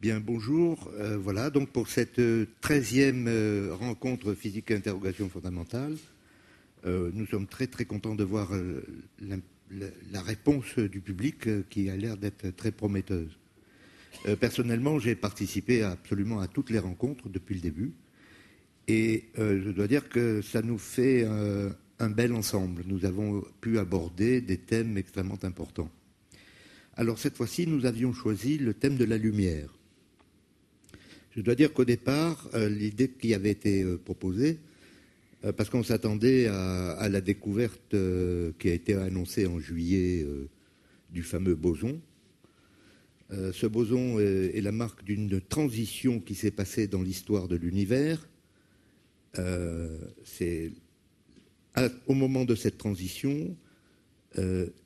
Bien, bonjour. Euh, voilà, donc pour cette treizième euh, rencontre physique interrogation fondamentale, euh, nous sommes très très contents de voir la, la, réponse du public qui a l'air d'être très prometteuse. personnellement, j'ai participé absolument à toutes les rencontres depuis le début, et je dois dire que ça nous fait un bel ensemble. Nous avons pu aborder des thèmes extrêmement importants. Alors cette fois-ci, nous avions choisi le thème de la lumière. Je dois dire qu'au départ, euh, l'idée qui avait été euh, proposée, euh, parce qu'on s'attendait à, la découverte qui a été annoncée en juillet du fameux boson. ce boson est, la marque d'une transition qui s'est passée dans l'histoire de l'univers. C'est au moment de cette transition,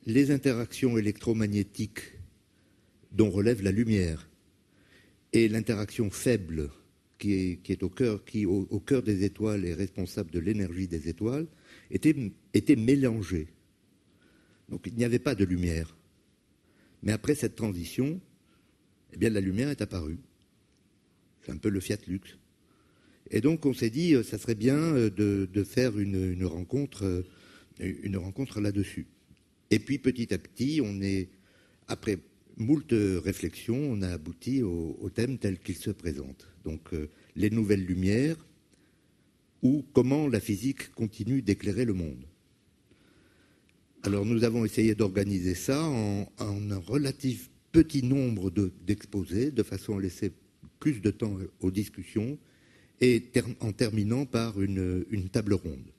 les interactions électromagnétiques dont relève la lumière et l'interaction faible qui est, au, cœur, des étoiles est responsable de l'énergie des étoiles, était, mélangée. Donc il n'y avait pas de lumière. Mais après cette transition, eh bien la lumière est apparue. C'est un peu le Fiat Lux. Et donc on s'est dit, euh, ça serait bien euh, de, faire une, rencontre, euh, une rencontre là-dessus. Et puis petit à petit, on est, après moult réflexions, on a abouti au, thème tel qu'il se présente. Donc euh, les nouvelles lumières ou comment la physique continue d'éclairer le monde. Alors nous avons essayé d'organiser ça en, un relatif petit nombre d'exposés, de, façon à laisser plus de temps aux discussions, et en terminant par une, une table ronde.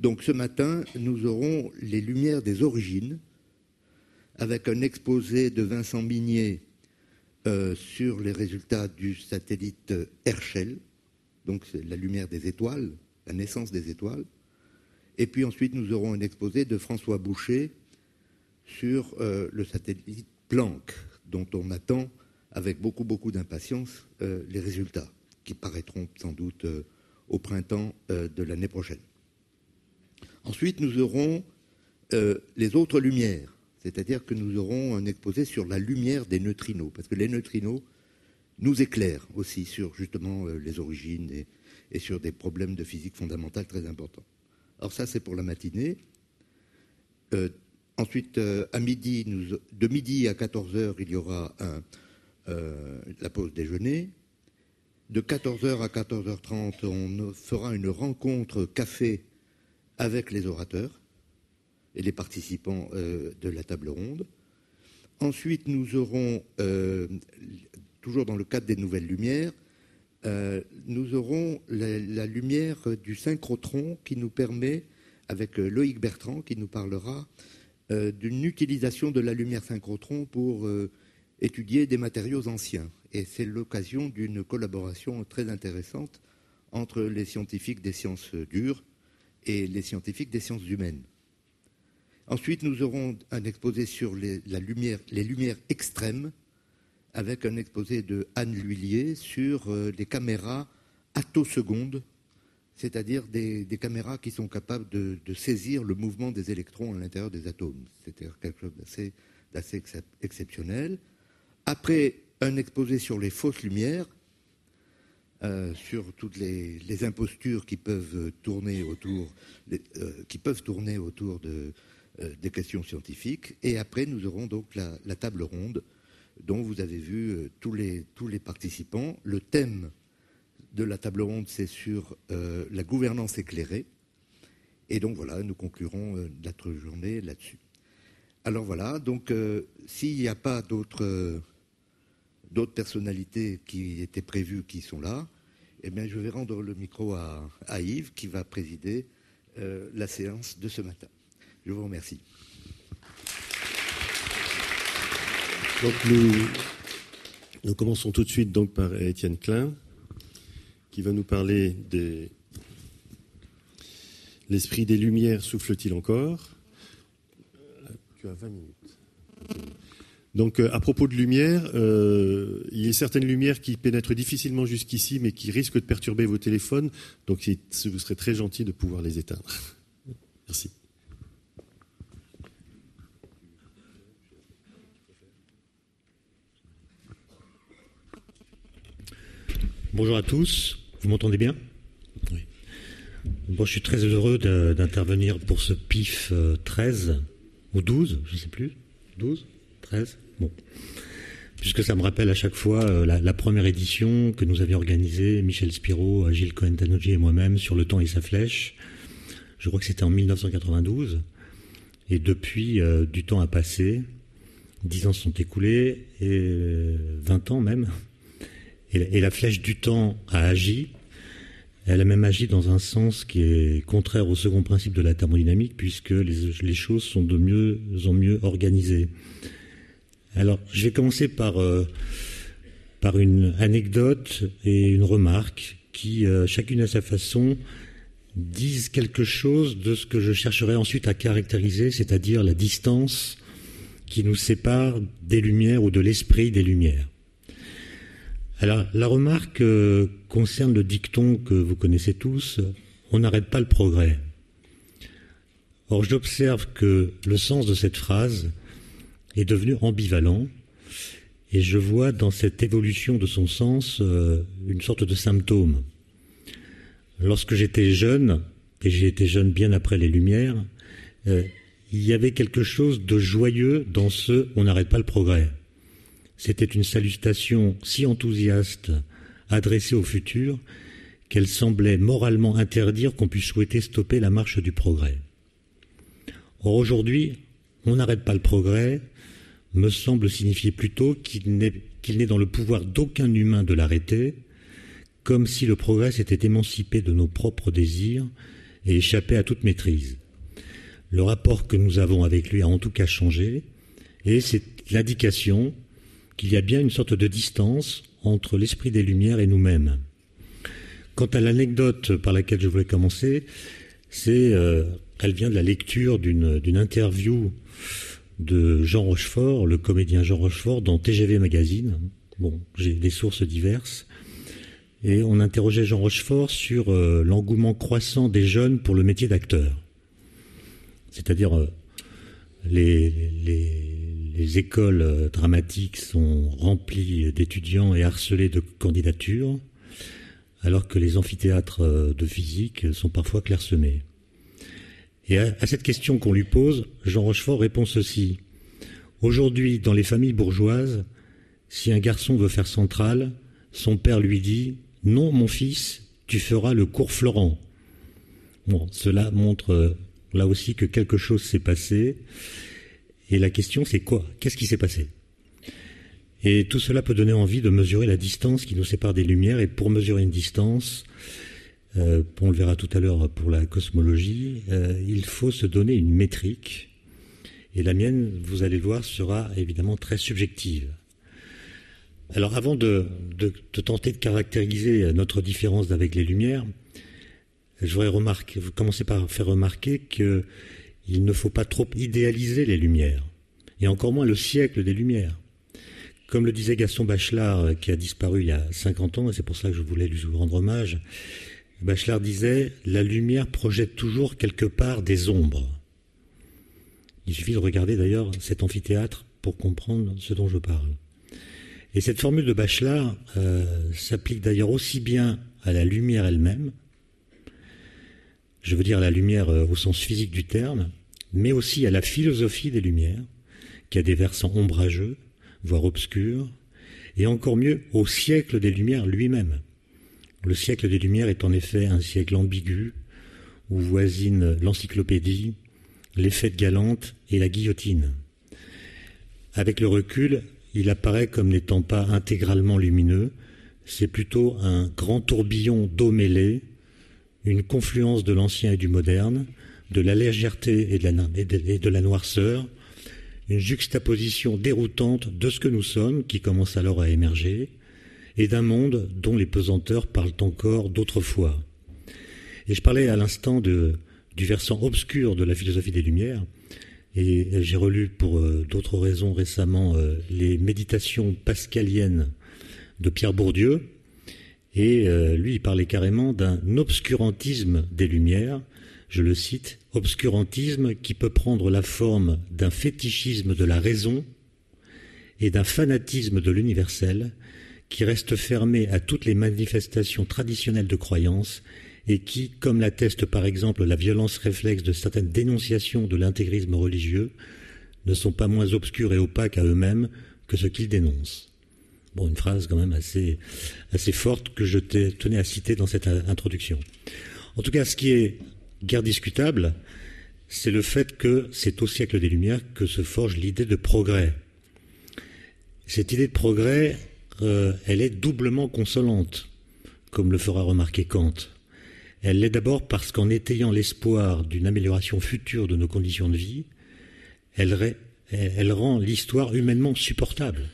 Donc ce matin, nous aurons les lumières des origines, avec un exposé de Vincent Minier euh, sur les résultats du satellite Herschel, donc la lumière des étoiles, la naissance des étoiles. Et puis ensuite, nous aurons un exposé de François Boucher sur euh, le satellite Planck, dont on attend avec beaucoup, beaucoup d'impatience euh, les résultats, qui paraîtront sans doute au printemps de l'année prochaine. Ensuite, nous aurons les autres lumières c'est-à-dire que nous aurons un exposé sur la lumière des neutrinos, parce que les neutrinos nous éclairent aussi sur justement euh, les origines et, sur des problèmes de physique fondamentale très importants. Alors ça, c'est pour la matinée. Euh, ensuite, euh, à midi, de midi à 14 heures, il y aura la pause déjeuner. De 14h à 14h30, on fera une rencontre café avec les orateurs et les participants euh, de la table ronde. Ensuite, nous aurons, euh, toujours dans le cadre des nouvelles lumières, euh, nous aurons la, lumière du synchrotron qui nous permet, avec Loïc Bertrand, qui nous parlera d'une utilisation de la lumière synchrotron pour étudier des matériaux anciens. Et c'est l'occasion d'une collaboration très intéressante entre les scientifiques des sciences dures et les scientifiques des sciences humaines. Ensuite, nous aurons un exposé sur les, lumières extrêmes, avec un exposé de Anne Lhuillier sur euh, les caméras attosecondes, c'est-à-dire des, caméras qui sont capables de, saisir le mouvement des électrons à l'intérieur des atomes. C'est-à-dire quelque chose d'assez exceptionnel. Après, un exposé sur les fausses lumières, euh, sur toutes les, impostures qui peuvent tourner autour, euh, qui peuvent tourner autour de, euh, des questions scientifiques. Et après, nous aurons donc la, table ronde dont vous avez vu euh, tous, les, participants. Le thème de la table ronde, c'est sur euh, la gouvernance éclairée. Et donc voilà, nous conclurons notre journée là-dessus. Alors voilà, donc s'il n'y a pas d'autres d'autres personnalités qui étaient prévues qui sont là, eh bien je vais rendre le micro à, Yves qui va présider la séance de ce matin. Je vous remercie. Nous, commençons tout de suite donc par Étienne Klein, qui va nous parler des L'esprit des Lumières souffle-t-il encore? Tu as 20 minutes. Donc, euh, à propos de lumière, euh, il y a certaines lumières qui pénètrent difficilement jusqu'ici, mais qui risquent de perturber vos téléphones. Donc, vous serez très gentil de pouvoir les éteindre. Merci. Bonjour à tous. Vous m'entendez bien? Oui. Bon, je suis très heureux d'intervenir pour ce PIF 13 euh, ou 12, je ne sais plus. 12 13 Bon. Puisque ça me rappelle à chaque fois euh, la, première édition que nous avions organisée, Michel Spiro, Gilles cohen et moi-même, sur le temps et sa flèche. Je crois que c'était en 1992. Et depuis, euh, du temps a passé. Dix ans sont écoulés, et 20 ans même. Et, la flèche du temps a agi. Elle a même agi dans un sens qui est contraire au second principe de la thermodynamique, puisque les, choses sont de mieux en mieux organisées. Alors, je vais commencer par, euh, une anecdote et une remarque qui, euh, chacune à sa façon, disent quelque chose de ce que je chercherai ensuite à caractériser, c'est-à-dire la distance qui nous sépare des lumières ou de l'esprit des lumières. Alors, la remarque euh, concerne le dicton que vous connaissez tous, on n'arrête pas le progrès. Or, j'observe que le sens de cette phrase est devenu ambivalent, et je vois dans cette évolution de son sens euh, une sorte de symptôme. Lorsque j'étais jeune, et j'ai été jeune bien après les Lumières, euh, il y avait quelque chose de joyeux dans ce on n'arrête pas le progrès. C'était une salutation si enthousiaste adressée au futur qu'elle semblait moralement interdire qu'on puisse souhaiter stopper la marche du progrès. Or aujourd'hui, on n'arrête pas le progrès me semble signifier plutôt qu'il n'est dans le pouvoir d'aucun humain de l'arrêter, comme si le progrès s'était émancipé de nos propres désirs et échappé à toute maîtrise. Le rapport que nous avons avec lui a en tout cas changé, et c'est l'indication qu'il y a bien une sorte de distance entre l'esprit des Lumières et nous-mêmes. Quant à l'anecdote par laquelle je voulais commencer, c'est, euh, elle vient de la lecture d'une interview de Jean Rochefort, le comédien Jean Rochefort, dans TGV Magazine. Bon, j'ai des sources diverses. Et on interrogeait Jean Rochefort sur euh, l'engouement croissant des jeunes pour le métier d'acteur. C'est-à-dire, euh, les, les, écoles euh, dramatiques sont remplies d'étudiants et harcelées de candidatures, alors que les amphithéâtres de physique sont parfois clairsemés. Et à, cette question qu'on lui pose, Jean Rochefort répond ceci. Aujourd'hui, dans les familles bourgeoises, si un garçon veut faire centrale, son père lui dit Non, mon fils, tu feras le cours Florent. Bon, cela montre euh, là aussi que quelque chose s'est passé. Et la question, c'est quoi? Qu'est-ce qui s'est passé? Et tout cela peut donner envie de mesurer la distance qui nous sépare des lumières. Et pour mesurer une distance, euh, on le verra tout à l'heure pour la cosmologie, euh, il faut se donner une métrique. Et la mienne, vous allez le voir, sera évidemment très subjective. Alors avant de, tenter de caractériser notre différence avec les Lumières, je voudrais remarquer, vous commencez par faire remarquer qu'il ne faut pas trop idéaliser les Lumières, et encore moins le siècle des Lumières. Comme le disait Gaston Bachelard, qui a disparu il y a 50 ans, et c'est pour ça que je voulais lui rendre hommage, Bachelard disait La lumière projette toujours quelque part des ombres. Il suffit de regarder d'ailleurs cet amphithéâtre pour comprendre ce dont je parle. Et cette formule de Bachelard euh, s'applique d'ailleurs aussi bien à la lumière elle-même, je veux dire la lumière euh, au sens physique du terme, mais aussi à la philosophie des lumières, qui a des versants ombrageux, voire obscurs, et encore mieux au siècle des lumières lui-même. Le siècle des Lumières est en effet un siècle ambigu, où voisinent l'encyclopédie, les fêtes galantes et la guillotine. Avec le recul, il apparaît comme n'étant pas intégralement lumineux, c'est plutôt un grand tourbillon d'eau mêlée, une confluence de l'ancien et du moderne, de la légèreté et de la, noirceur, une juxtaposition déroutante de ce que nous sommes qui commence alors à émerger, et d'un monde dont les pesanteurs parlent encore d'autrefois. Et je parlais à l'instant du versant obscur de la philosophie des Lumières, et j'ai relu pour euh, d'autres raisons récemment euh, les méditations pascaliennes de Pierre Bourdieu, et euh, lui il parlait carrément d'un obscurantisme des Lumières, je le cite, obscurantisme qui peut prendre la forme d'un fétichisme de la raison et d'un fanatisme de l'universel, qui reste fermé à toutes les manifestations traditionnelles de croyance et qui, comme l'atteste par exemple la violence réflexe de certaines dénonciations de l'intégrisme religieux, ne sont pas moins obscurs et opaques à eux-mêmes que ce qu'ils dénoncent. Bon, une phrase quand même assez, assez forte que je tenais à citer dans cette introduction. En tout cas, ce qui est guère discutable, c'est le fait que c'est au siècle des Lumières que se forge l'idée de progrès. Cette idée de progrès, euh, elle est doublement consolante, comme le fera remarquer Kant. Elle l'est d'abord parce qu'en étayant l'espoir d'une amélioration future de nos conditions de vie, elle, elle rend l'histoire humainement supportable.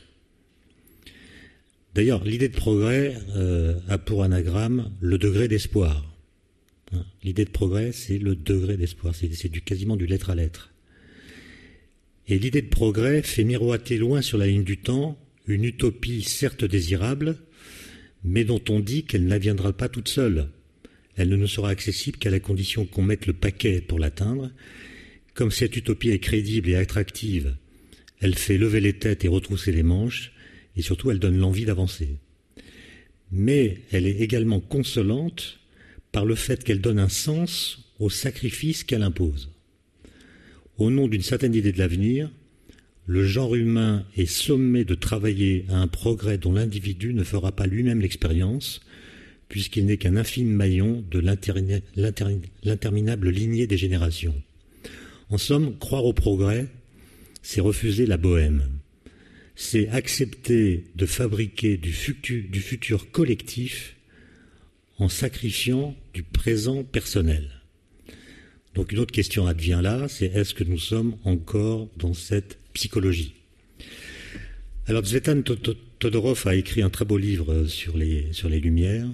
D'ailleurs, l'idée de progrès euh, a pour anagramme le degré d'espoir. Hein, l'idée de progrès, c'est le degré d'espoir, c'est du, quasiment du lettre à lettre. Et l'idée de progrès fait miroiter loin sur la ligne du temps une utopie certes désirable, mais dont on dit qu'elle n'aviendra pas toute seule. Elle ne nous sera accessible qu'à la condition qu'on mette le paquet pour l'atteindre. Comme cette utopie est crédible et attractive, elle fait lever les têtes et retrousser les manches, et surtout elle donne l'envie d'avancer. Mais elle est également consolante par le fait qu'elle donne un sens au sacrifice qu'elle impose. Au nom d'une certaine idée de l'avenir, le genre humain est sommé de travailler à un progrès dont l'individu ne fera pas lui-même l'expérience, puisqu'il n'est qu'un infime maillon de l'interminable lignée des générations. En somme, croire au progrès, c'est refuser la bohème c'est accepter de fabriquer du futur, collectif en sacrifiant du présent personnel. Donc une autre question advient là, c'est est-ce que nous sommes encore dans cette psychologie? Alors Zvetan Todorov a écrit un très beau livre sur les, sur les Lumières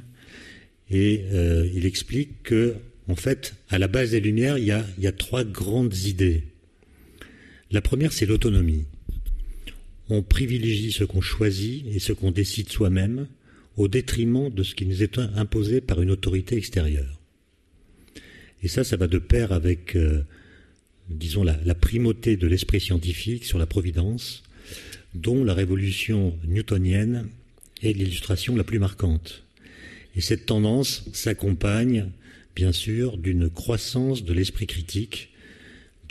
et euh, il explique que, en fait, à la base des Lumières, il y a, il y a trois grandes idées. La première, c'est l'autonomie on privilégie ce qu'on choisit et ce qu'on décide soi-même au détriment de ce qui nous est imposé par une autorité extérieure. Et ça, ça va de pair avec, euh, disons, la, la, primauté de l'esprit scientifique sur la providence, dont la révolution newtonienne est l'illustration la plus marquante. Et cette tendance s'accompagne, bien sûr, d'une croissance de l'esprit critique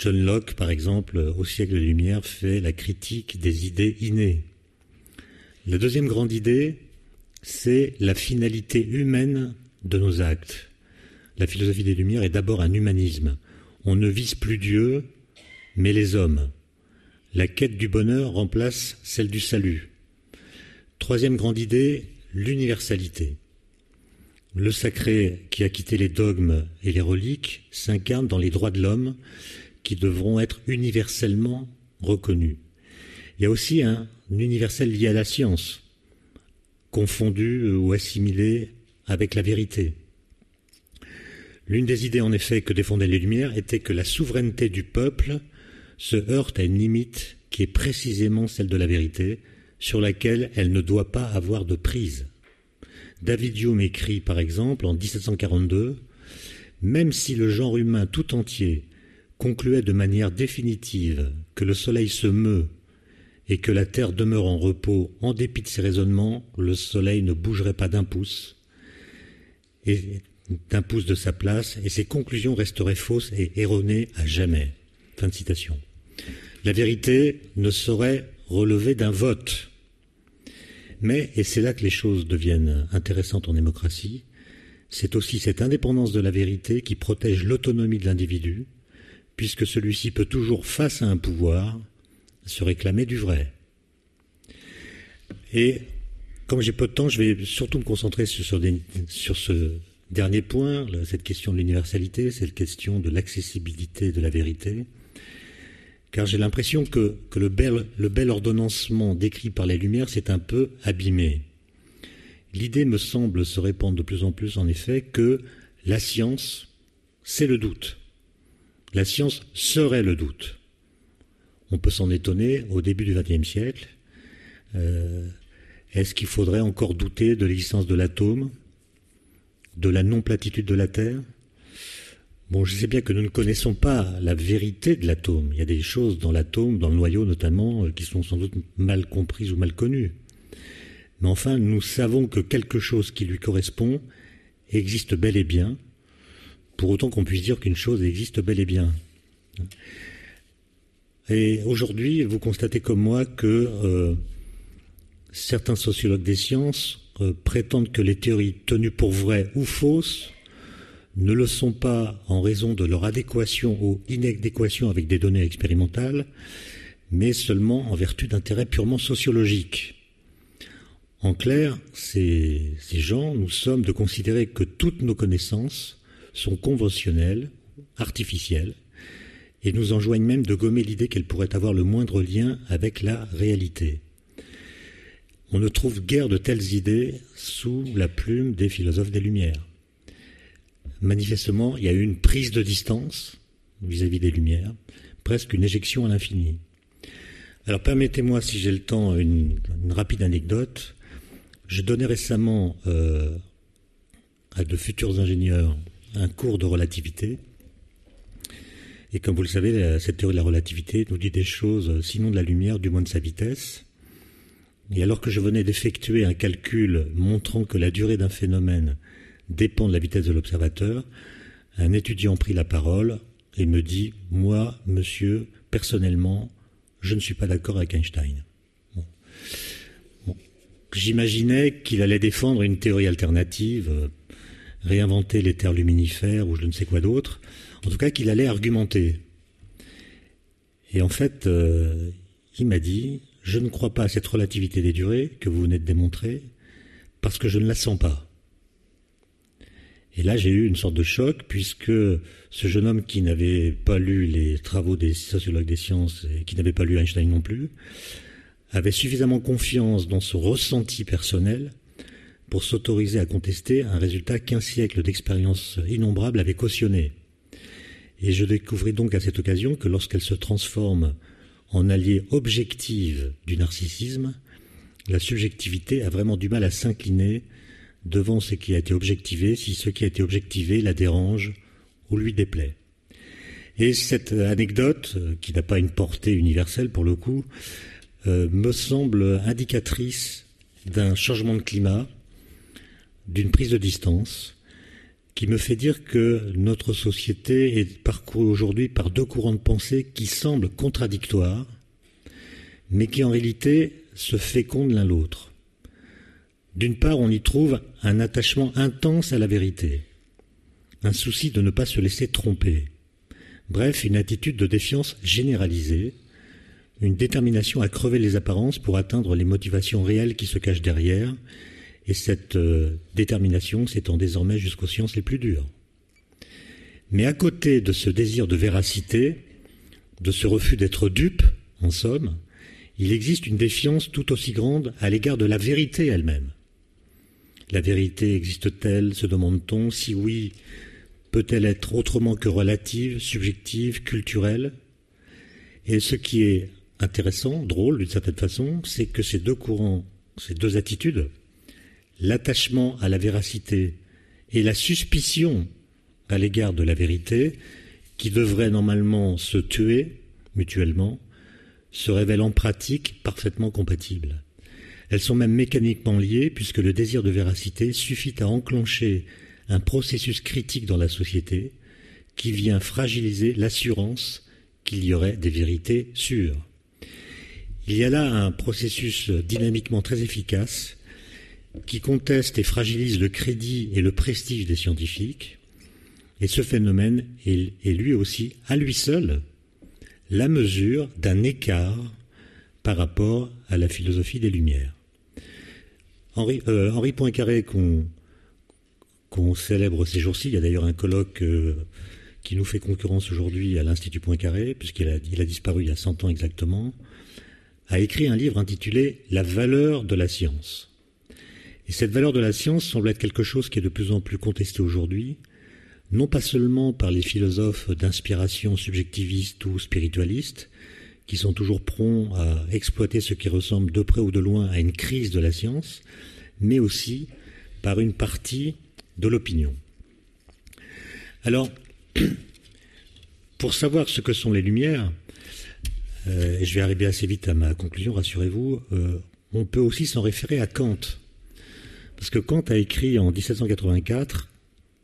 John Locke, par exemple, au siècle des Lumières, fait la critique des idées innées. La deuxième grande idée, c'est la finalité humaine de nos actes. La philosophie des Lumières est d'abord un humanisme. On ne vise plus Dieu, mais les hommes. La quête du bonheur remplace celle du salut. Troisième grande idée, l'universalité. Le sacré qui a quitté les dogmes et les reliques s'incarne dans les droits de l'homme qui devront être universellement reconnus. Il y a aussi un universel lié à la science, confondu ou assimilé avec la vérité. L'une des idées en effet que défendaient les Lumières était que la souveraineté du peuple se heurte à une limite qui est précisément celle de la vérité, sur laquelle elle ne doit pas avoir de prise. David Hume écrit par exemple en 1742 Même si le genre humain tout entier concluait de manière définitive que le soleil se meut et que la terre demeure en repos, en dépit de ses raisonnements, le soleil ne bougerait pas d'un pouce, et d'un pouce de sa place, et ses conclusions resteraient fausses et erronées à jamais. Fin de citation. La vérité ne saurait relever d'un vote. Mais, et c'est là que les choses deviennent intéressantes en démocratie, c'est aussi cette indépendance de la vérité qui protège l'autonomie de l'individu, puisque celui-ci peut toujours, face à un pouvoir, se réclamer du vrai. Et comme j'ai peu de temps, je vais surtout me concentrer sur, ce dernier point, cette question de l'universalité, cette question de l'accessibilité de la vérité, car j'ai l'impression que, le, bel, le bel ordonnancement décrit par les Lumières s'est un peu abîmé. L'idée me semble se répandre de plus en plus, en effet, que la science, c'est le doute. La science serait le doute. On peut s'en étonner au début du XXe siècle. Euh, est-ce qu'il faudrait encore douter de l'existence de l'atome, de la non-platitude de la Terre? Bon, je sais bien que nous ne connaissons pas la vérité de l'atome. Il y a des choses dans l'atome, dans le noyau notamment, euh, qui sont sans doute mal comprises ou mal connues. Mais enfin, nous savons que quelque chose qui lui correspond existe bel et bien, pour autant qu'on puisse dire qu'une chose existe bel et bien. Et aujourd'hui, vous constatez comme moi que euh, certains sociologues des sciences euh, prétendent que les théories tenues pour vraies ou fausses ne le sont pas en raison de leur adéquation ou inadéquation avec des données expérimentales, mais seulement en vertu d'intérêts purement sociologiques. En clair, ces, ces, gens, nous sommes de considérer que toutes nos connaissances sont conventionnelles, artificielles, et nous enjoignent même de gommer l'idée qu'elles pourraient avoir le moindre lien avec la réalité. On ne trouve guère de telles idées sous la plume des philosophes des Lumières. Manifestement, il y a eu une prise de distance vis-à-vis des Lumières, presque une éjection à l'infini. Alors permettez-moi, si j'ai le temps, une, rapide anecdote. Je donnais récemment euh, à de futurs ingénieurs un cours de relativité. Et comme vous le savez, cette théorie de la relativité nous dit des choses, sinon de la lumière, du moins de sa vitesse. Et alors que je venais d'effectuer un calcul montrant que la durée d'un phénomène dépend de la vitesse de l'observateur, un étudiant prit la parole et me dit Moi, monsieur, personnellement, je ne suis pas d'accord avec Einstein. J'imaginais qu'il allait défendre une théorie alternative, euh, réinventer les terres luminifères ou je ne sais quoi d'autre. En tout cas, qu'il allait argumenter. Et en fait, euh, il m'a dit je ne crois pas à cette relativité des durées que vous venez de démontrer, parce que je ne la sens pas. Et là, j'ai eu une sorte de choc, puisque ce jeune homme qui n'avait pas lu les travaux des sociologues des sciences et qui n'avait pas lu Einstein non plus, avait suffisamment confiance dans son ressenti personnel pour s'autoriser à contester un résultat qu'un siècle d'expérience innombrable avait cautionné. Et je découvris donc à cette occasion que lorsqu'elle se transforme en allié objective du narcissisme, la subjectivité a vraiment du mal à s'incliner devant ce qui a été objectivé si ce qui a été objectivé la dérange ou lui déplaît. Et cette anecdote, qui n'a pas une portée universelle pour le coup, euh, me semble indicatrice d'un changement de climat, d'une prise de distance, qui me fait dire que notre société est parcourue aujourd'hui par deux courants de pensée qui semblent contradictoires, mais qui en réalité se fécondent l'un l'autre. D'une part, on y trouve un attachement intense à la vérité, un souci de ne pas se laisser tromper, bref, une attitude de défiance généralisée, une détermination à crever les apparences pour atteindre les motivations réelles qui se cachent derrière, et cette euh, détermination s'étend désormais jusqu'aux sciences les plus dures. Mais à côté de ce désir de véracité, de ce refus d'être dupe, en somme, il existe une défiance tout aussi grande à l'égard de la vérité elle-même. La vérité existe-t-elle, se demande-t-on Si oui, peut-elle être autrement que relative, subjective, culturelle? Et ce qui est intéressant, drôle d'une certaine façon, c'est que ces deux courants, ces deux attitudes, l'attachement à la véracité et la suspicion à l'égard de la vérité, qui devraient normalement se tuer mutuellement, se révèlent en pratique parfaitement compatibles. Elles sont même mécaniquement liées puisque le désir de véracité suffit à enclencher un processus critique dans la société qui vient fragiliser l'assurance qu'il y aurait des vérités sûres. Il y a là un processus dynamiquement très efficace qui conteste et fragilise le crédit et le prestige des scientifiques, et ce phénomène est, lui aussi, à lui seul, la mesure d'un écart par rapport à la philosophie des Lumières. Henri, euh, Poincaré, qu'on célèbre ces jours-ci, il y a d'ailleurs un colloque euh, qui nous fait concurrence aujourd'hui à l'Institut Poincaré, puisqu'il a, a disparu il y a 100 ans exactement, a écrit un livre intitulé La valeur de la science. Et cette valeur de la science semble être quelque chose qui est de plus en plus contesté aujourd'hui, non pas seulement par les philosophes d'inspiration subjectiviste ou spiritualiste, qui sont toujours prompts à exploiter ce qui ressemble de près ou de loin à une crise de la science, mais aussi par une partie de l'opinion. Alors, pour savoir ce que sont les Lumières, euh, et je vais arriver assez vite à ma conclusion, rassurez-vous, euh, on peut aussi s'en référer à Kant. Parce que Kant a écrit en 1784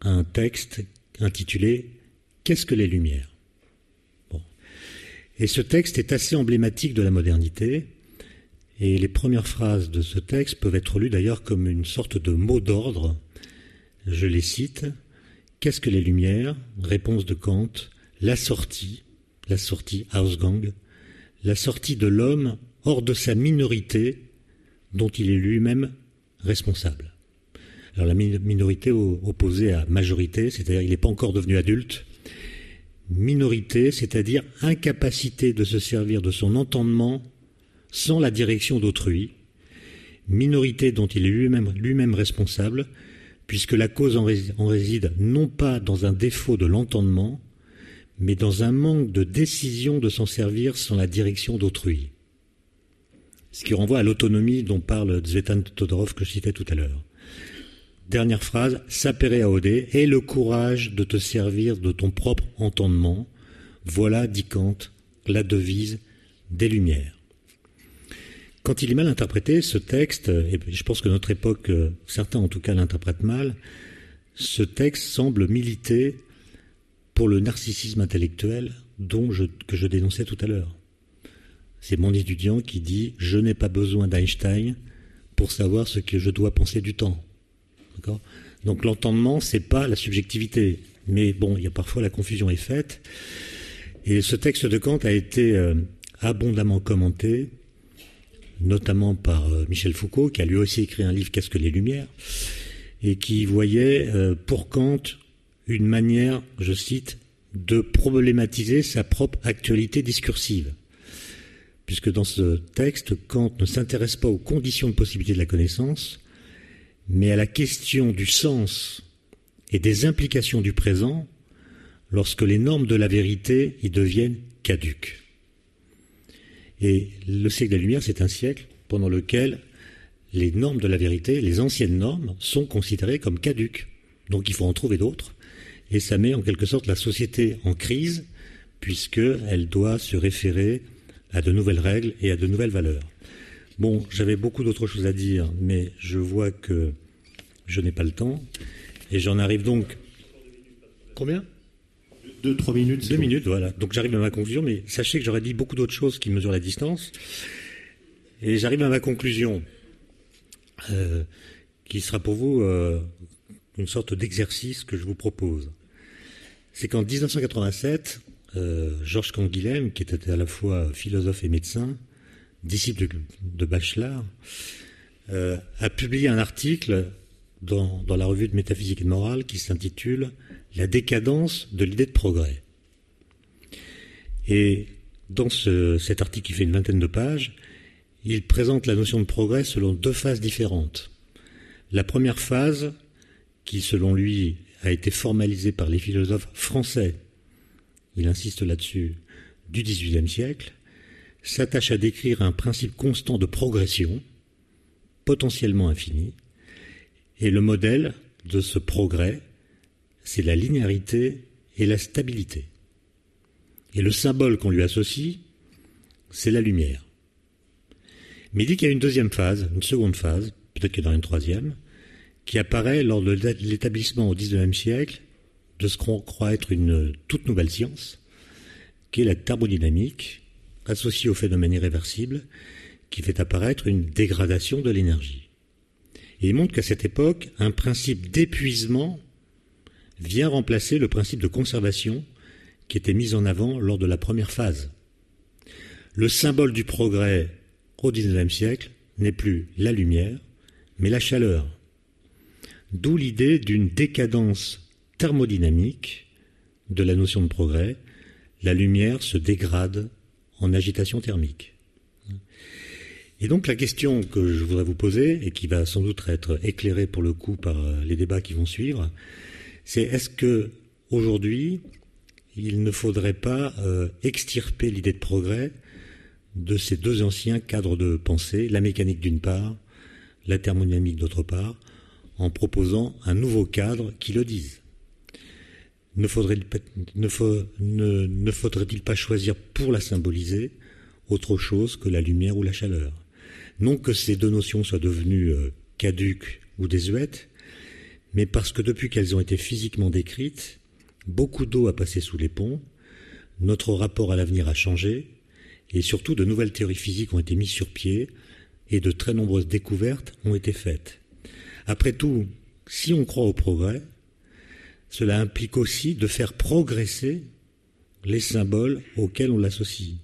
un texte intitulé Qu'est-ce que les Lumières? Et ce texte est assez emblématique de la modernité, et les premières phrases de ce texte peuvent être lues d'ailleurs comme une sorte de mot d'ordre. Je les cite. Qu'est-ce que les Lumières? Réponse de Kant. La sortie, la sortie, Ausgang, la sortie de l'homme hors de sa minorité dont il est lui-même responsable. Alors la minorité opposée à majorité, c'est-à-dire il n'est pas encore devenu adulte. Minorité, c'est-à-dire incapacité de se servir de son entendement sans la direction d'autrui. Minorité dont il est lui-même lui-même responsable, puisque la cause en réside non pas dans un défaut de l'entendement, mais dans un manque de décision de s'en servir sans la direction d'autrui. Ce qui renvoie à l'autonomie dont parle Zvetan Todorov que je citais tout à l'heure. Dernière phrase, sapere ode, aie le courage de te servir de ton propre entendement. Voilà, dit Kant, la devise des Lumières. Quand il est mal interprété, ce texte, et je pense que notre époque, euh, certains en tout cas l'interprètent mal, ce texte semble militer pour le narcissisme intellectuel dont que je dénonçais tout à l'heure. C'est mon étudiant qui dit Je n'ai pas besoin d'Einstein pour savoir ce que je dois penser du temps. Donc l'entendement, c'est pas la subjectivité. Mais bon, il y a parfois la confusion est faite. Et ce texte de Kant a été euh, abondamment commenté, notamment par euh, Michel Foucault, qui a lui aussi écrit un livre Qu'est-ce que les Lumières, et qui voyait euh, pour Kant une manière, je cite, de problématiser sa propre actualité discursive. Puisque dans ce texte, Kant ne s'intéresse pas aux conditions de possibilité de la connaissance, mais à la question du sens et des implications du présent lorsque les normes de la vérité y deviennent caduques. Et le siècle des Lumières, c'est un siècle pendant lequel les normes de la vérité, les anciennes normes, sont considérées comme caduques. Donc il faut en trouver d'autres. Et ça met en quelque sorte la société en crise, puisqu'elle doit se référer à de nouvelles règles et à de nouvelles valeurs. Bon, j'avais beaucoup d'autres choses à dire, mais je vois que je n'ai pas le temps. Et j'en arrive donc. Combien? Deux, trois minutes. Deux minutes, voilà. Donc j'arrive à ma conclusion, mais sachez que j'aurais dit beaucoup d'autres choses qui mesurent la distance. Et j'arrive à ma conclusion, euh, qui sera pour vous euh, une sorte d'exercice que je vous propose. C'est qu'en 1987, euh, Georges Canguilhem, qui était à la fois philosophe et médecin, disciple de, Bachelard, euh, a publié un article dans, la revue de métaphysique et morale qui s'intitule La décadence de l'idée de progrès. Et dans cet article qui fait une vingtaine de pages, il présente la notion de progrès selon deux phases différentes. La première phase, qui selon lui a été formalisée par les philosophes français, il insiste là-dessus, du XVIIIe siècle, s'attache à décrire un principe constant de progression, potentiellement infini, et le modèle de ce progrès, c'est la linéarité et la stabilité. Et le symbole qu'on lui associe, c'est la lumière. Mais il dit qu'il y a une deuxième phase, une seconde phase, peut-être qu'il y en a une troisième, qui apparaît lors de l'établissement au XIXe siècle de ce qu'on croit être une toute nouvelle science, qui est la thermodynamique, associé au phénomène irréversible qui fait apparaître une dégradation de l'énergie. Il montre qu'à cette époque, un principe d'épuisement vient remplacer le principe de conservation qui était mis en avant lors de la première phase. Le symbole du progrès au XIXe siècle n'est plus la lumière, mais la chaleur. D'où l'idée d'une décadence thermodynamique de la notion de progrès. La lumière se dégrade en agitation thermique. Et donc la question que je voudrais vous poser, et qui va sans doute être éclairée pour le coup par euh, les débats qui vont suivre, c'est est-ce que aujourd'hui il ne faudrait pas euh, extirper l'idée de progrès de ces deux anciens cadres de pensée, la mécanique d'une part, la thermodynamique d'autre part, en proposant un nouveau cadre qui le dise? Ne faudrait-il pas, choisir pour la symboliser autre chose que la lumière ou la chaleur? Non que ces deux notions soient devenues euh, caduques ou désuètes, mais parce que depuis qu'elles ont été physiquement décrites, beaucoup d'eau a passé sous les ponts, notre rapport à l'avenir a changé, et surtout de nouvelles théories physiques ont été mises sur pied, et de très nombreuses découvertes ont été faites. Après tout, si on croit au progrès, cela implique aussi de faire progresser les symboles auxquels on l'associe.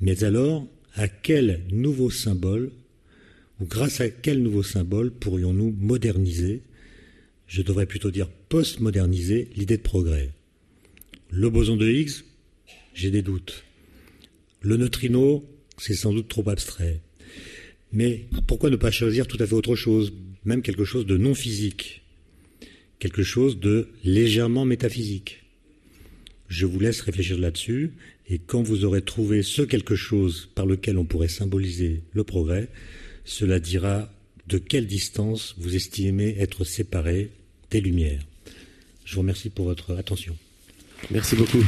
Mais alors, à quel nouveau symbole, ou grâce à quel nouveau symbole pourrions-nous moderniser, je devrais plutôt dire postmoderniser l'idée de progrès? Le boson de Higgs, j'ai des doutes. Le neutrino, c'est sans doute trop abstrait. Mais pourquoi ne pas choisir tout à fait autre chose, même quelque chose de non physique, quelque chose de légèrement métaphysique Je vous laisse réfléchir là-dessus, et quand vous aurez trouvé ce quelque chose par lequel on pourrait symboliser le progrès, cela dira de quelle distance vous estimez être séparé des lumières. Je vous remercie pour votre attention. Merci beaucoup.